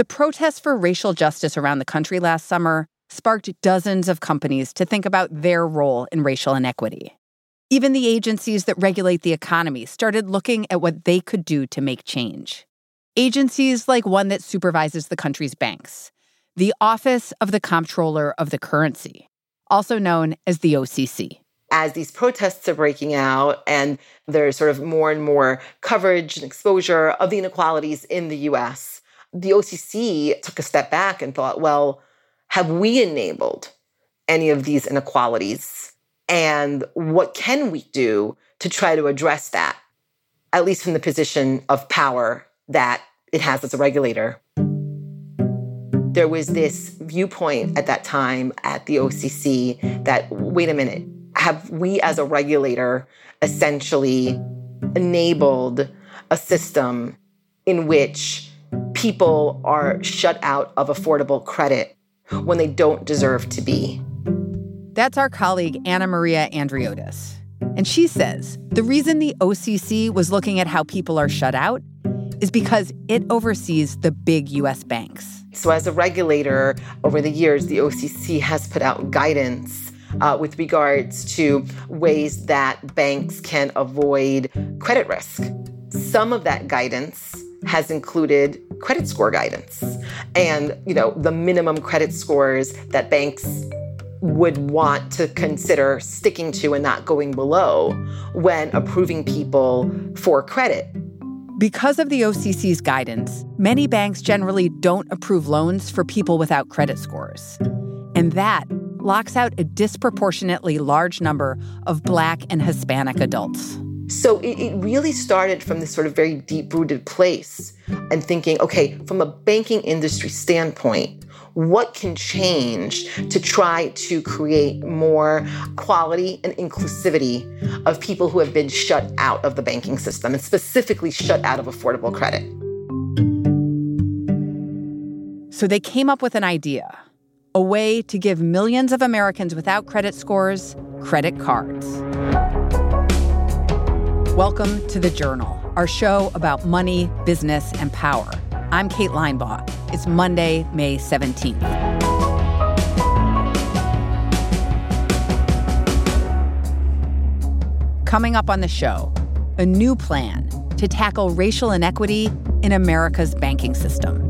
The protests for racial justice around the country last summer sparked dozens of companies to think about their role in racial inequity. Even the agencies that regulate the economy started looking at what they could do to make change. Agencies like one that supervises the country's banks, the Office of the Comptroller of the Currency, also known as the OCC. As these protests are breaking out and there's sort of more and more coverage and exposure of the inequalities in the US, the OCC took a step back and thought, well, have we enabled any of these inequalities? And what can we do to try to address that, at least from the position of power that it has as a regulator? There was this viewpoint at that time at the OCC that, wait a minute, have we as a regulator essentially enabled a system in which people are shut out of affordable credit when they don't deserve to be? That's our colleague, AnnaMaria Andriotis. And she says the reason the OCC was looking at how people are shut out is because it oversees the big US banks. So, as a regulator, over the years, the OCC has put out guidance uh, with regards to ways that banks can avoid credit risk. Some of that guidance has included credit score guidance and you know the minimum credit scores that banks would want to consider sticking to and not going below when approving people for credit. Because of the OCC's guidance, many banks generally don't approve loans for people without credit scores. And that locks out a disproportionately large number of Black and Hispanic adults. So it, it really started from this sort of very deep rooted place and thinking, okay, from a banking industry standpoint, what can change to try to create more quality and inclusivity of people who have been shut out of the banking system and specifically shut out of affordable credit. So they came up with an idea a way to give millions of Americans without credit scores credit cards. Welcome to The Journal, our show about money, business, and power. I'm Kate Linebaugh. It's Monday, May 17th. Coming up on the show, a new plan to tackle racial inequity in America's banking system.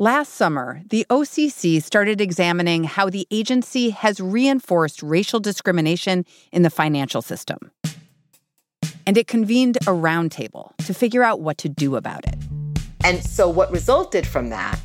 Last summer, the OCC started examining how the agency has reinforced racial discrimination in the financial system. And it convened a roundtable to figure out what to do about it. And so, what resulted from that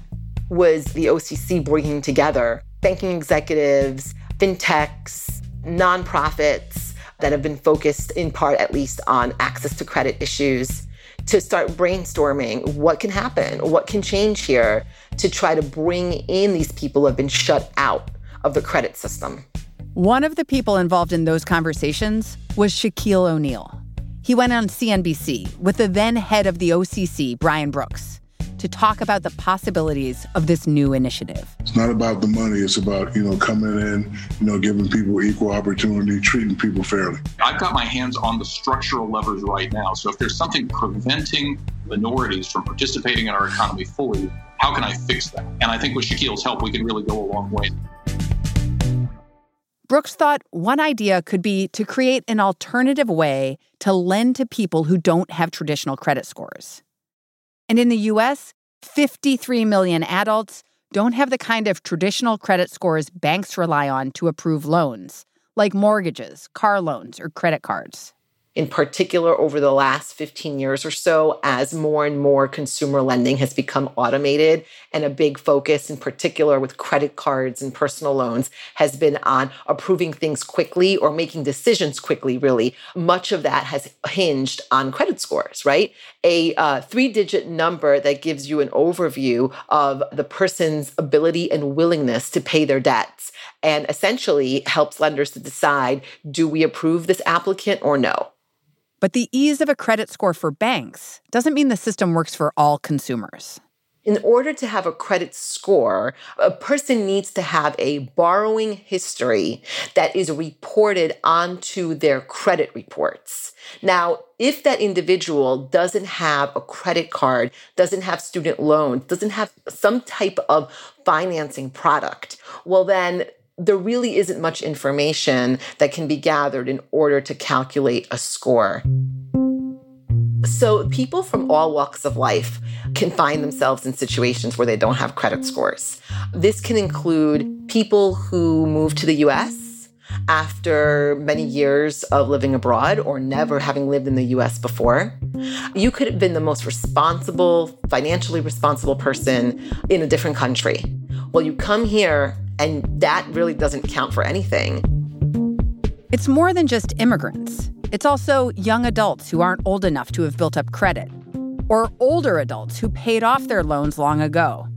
was the OCC bringing together banking executives, fintechs, nonprofits that have been focused in part, at least, on access to credit issues to start brainstorming what can happen, what can change here to try to bring in these people who have been shut out of the credit system. One of the people involved in those conversations was Shaquille O'Neal. He went on CNBC with the then head of the OCC, Brian Brooks to talk about the possibilities of this new initiative. It's not about the money. It's about, you know, coming in, you know, giving people equal opportunity, treating people fairly. I've got my hands on the structural levers right now. So if there's something preventing minorities from participating in our economy fully, how can I fix that? And I think with Shaquille's help, we can really go a long way. Brooks thought one idea could be to create an alternative way to lend to people who don't have traditional credit scores. And in the US, 53 million adults don't have the kind of traditional credit scores banks rely on to approve loans, like mortgages, car loans, or credit cards. In particular over the last 15 years or so as more and more consumer lending has become automated and a big focus in particular with credit cards and personal loans has been on approving things quickly or making decisions quickly really. Much of that has hinged on credit scores right? A uh, three digit number that gives you an overview of the person's ability and willingness to pay their debts and essentially helps lenders to decide do we approve this applicant or no but the ease of a credit score for banks doesn't mean the system works for all consumers. In order to have a credit score, a person needs to have a borrowing history that is reported onto their credit reports. Now, if that individual doesn't have a credit card, doesn't have student loans, doesn't have some type of financing product, well, then there really isn't much information that can be gathered in order to calculate a score. So, people from all walks of life can find themselves in situations where they don't have credit scores. This can include people who move to the US after many years of living abroad or never having lived in the US before. You could have been the most responsible, financially responsible person in a different country. Well, you come here and that really doesn't count for anything. It's more than just immigrants. It's also young adults who aren't old enough to have built up credit, or older adults who paid off their loans long ago.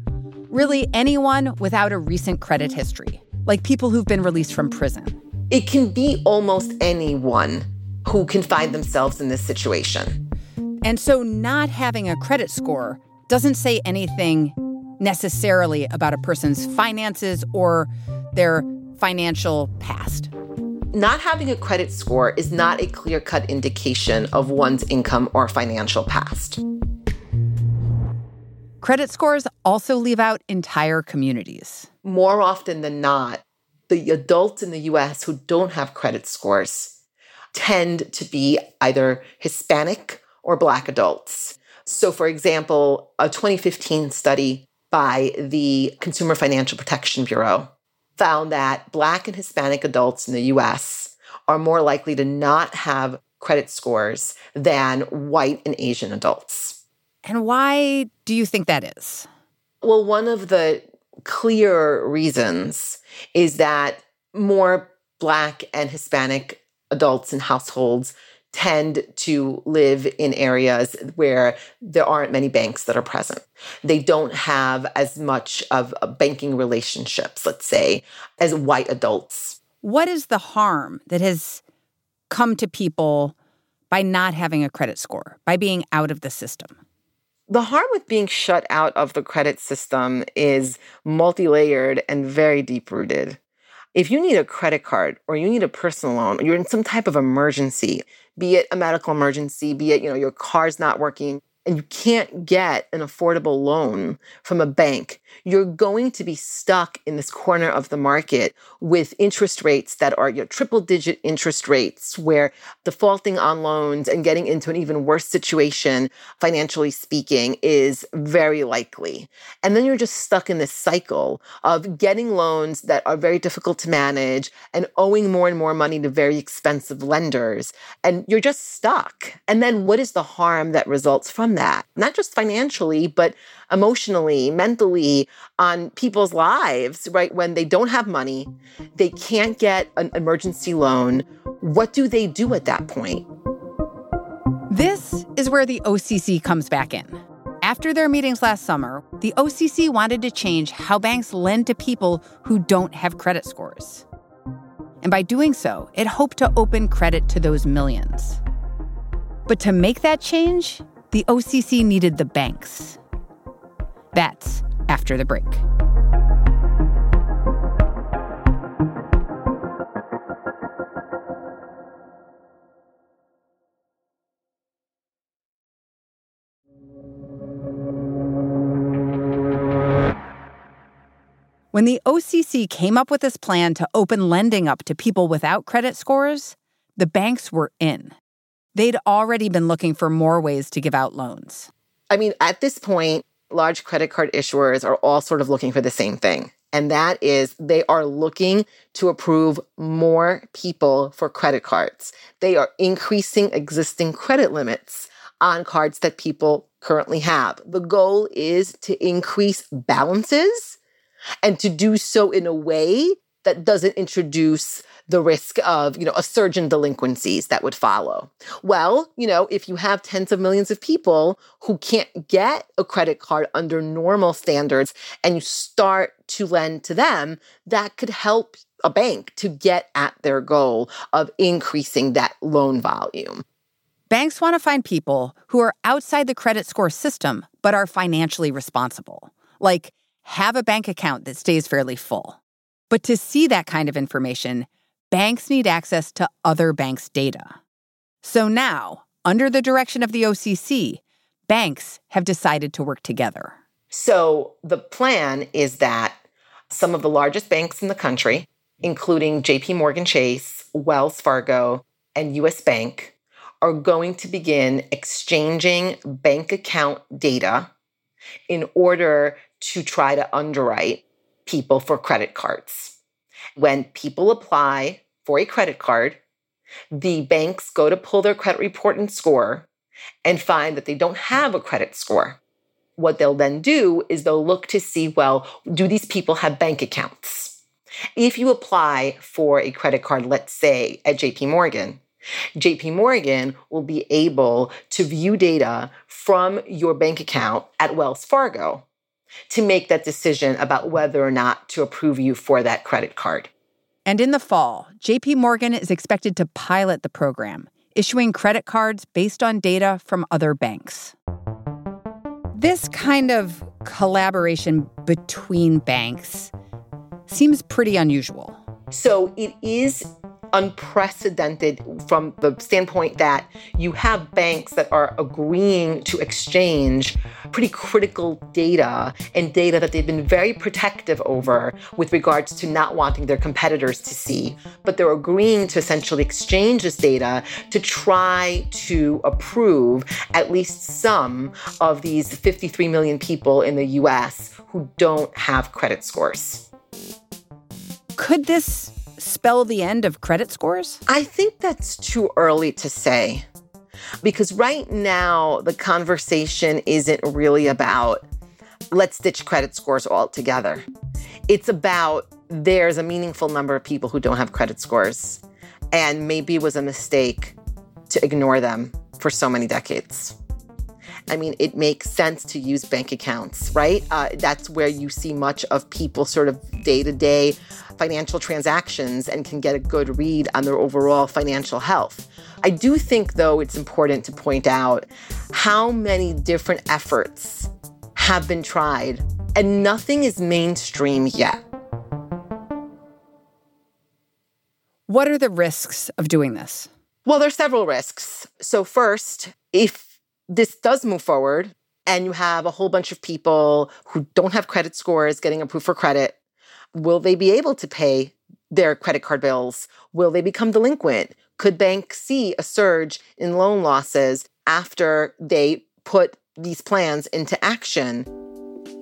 Really, anyone without a recent credit history, like people who've been released from prison. It can be almost anyone who can find themselves in this situation. And so, not having a credit score doesn't say anything necessarily about a person's finances or their financial past. Not having a credit score is not a clear cut indication of one's income or financial past. Credit scores also leave out entire communities. More often than not, the adults in the US who don't have credit scores tend to be either Hispanic or Black adults. So, for example, a 2015 study by the Consumer Financial Protection Bureau found that Black and Hispanic adults in the US are more likely to not have credit scores than white and Asian adults. And why do you think that is? Well, one of the clear reasons is that more Black and Hispanic adults in households tend to live in areas where there aren't many banks that are present. They don't have as much of banking relationships, let's say, as white adults. What is the harm that has come to people by not having a credit score, by being out of the system? The harm with being shut out of the credit system is multi layered and very deep rooted. If you need a credit card or you need a personal loan, or you're in some type of emergency, be it a medical emergency, be it, you know, your car's not working, and you can't get an affordable loan from a bank, you're going to be stuck in this corner of the market with interest rates that are your triple digit interest rates, where defaulting on loans and getting into an even worse situation, financially speaking, is very likely. And then you're just stuck in this cycle of getting loans that are very difficult to manage and owing more and more money to very expensive lenders. And you're just stuck. And then what is the harm that results from that? Not just financially, but emotionally, mentally on people's lives, right? When they don't have money, they can't get an emergency loan. What do they do at that point? This is where the OCC comes back in. After their meetings last summer, the OCC wanted to change how banks lend to people who don't have credit scores. And by doing so, it hoped to open credit to those millions. But to make that change, the OCC needed the banks. That's after the break. When the OCC came up with this plan to open lending up to people without credit scores, the banks were in. They'd already been looking for more ways to give out loans. I mean, at this point, large credit card issuers are all sort of looking for the same thing. And that is they are looking to approve more people for credit cards. They are increasing existing credit limits on cards that people currently have. The goal is to increase balances and to do so in a way that doesn't introduce the risk of, you know, a surge in delinquencies that would follow. Well, you know, if you have tens of millions of people who can't get a credit card under normal standards and you start to lend to them, that could help a bank to get at their goal of increasing that loan volume. Banks want to find people who are outside the credit score system but are financially responsible, like have a bank account that stays fairly full. But to see that kind of information, banks need access to other banks' data. So now, under the direction of the OCC, banks have decided to work together. So the plan is that some of the largest banks in the country, including JP Morgan Chase, Wells Fargo, and US Bank, are going to begin exchanging bank account data in order to try to underwrite people for credit cards. When people apply for a credit card, the banks go to pull their credit report and score and find that they don't have a credit score. What they'll then do is they'll look to see well, do these people have bank accounts? If you apply for a credit card, let's say at JP Morgan, JP Morgan will be able to view data from your bank account at Wells Fargo to make that decision about whether or not to approve you for that credit card. And in the fall, JP Morgan is expected to pilot the program, issuing credit cards based on data from other banks. This kind of collaboration between banks seems pretty unusual. So it is unprecedented from the standpoint that you have banks that are agreeing to exchange pretty critical data and data that they've been very protective over with regards to not wanting their competitors to see. But they're agreeing to essentially exchange this data to try to approve at least some of these 53 million people in the US who don't have credit scores. Could this spell the end of credit scores? I think that's too early to say. Because right now, the conversation isn't really about let's ditch credit scores altogether. It's about there's a meaningful number of people who don't have credit scores, and maybe it was a mistake to ignore them for so many decades. I mean, it makes sense to use bank accounts, right? Uh, that's where you see much of people sort of day to day financial transactions and can get a good read on their overall financial health. I do think, though, it's important to point out how many different efforts have been tried, and nothing is mainstream yet. What are the risks of doing this? Well, there's several risks. So, first, if this does move forward and you have a whole bunch of people who don't have credit scores getting approved for credit, Will they be able to pay their credit card bills? Will they become delinquent? Could banks see a surge in loan losses after they put these plans into action?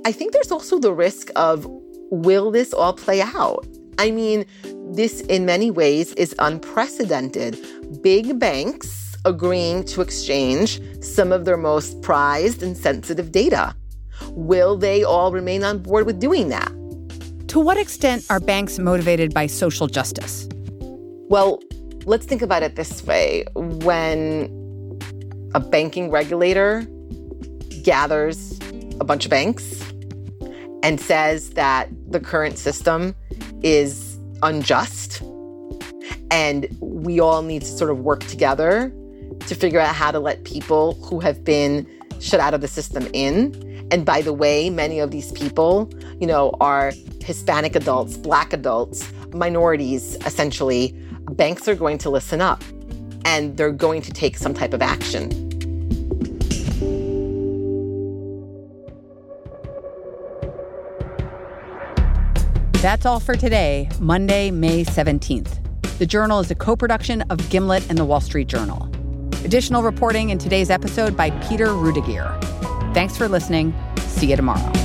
I think there's also the risk of will this all play out? I mean, this in many ways is unprecedented. Big banks agreeing to exchange some of their most prized and sensitive data. Will they all remain on board with doing that? To what extent are banks motivated by social justice? Well, let's think about it this way. When a banking regulator gathers a bunch of banks and says that the current system is unjust and we all need to sort of work together to figure out how to let people who have been shut out of the system in. And by the way, many of these people, you know, are Hispanic adults, Black adults, minorities, essentially, banks are going to listen up and they're going to take some type of action. That's all for today, Monday, May 17th. The Journal is a co production of Gimlet and the Wall Street Journal. Additional reporting in today's episode by Peter Rudegeair. Thanks for listening. See you tomorrow.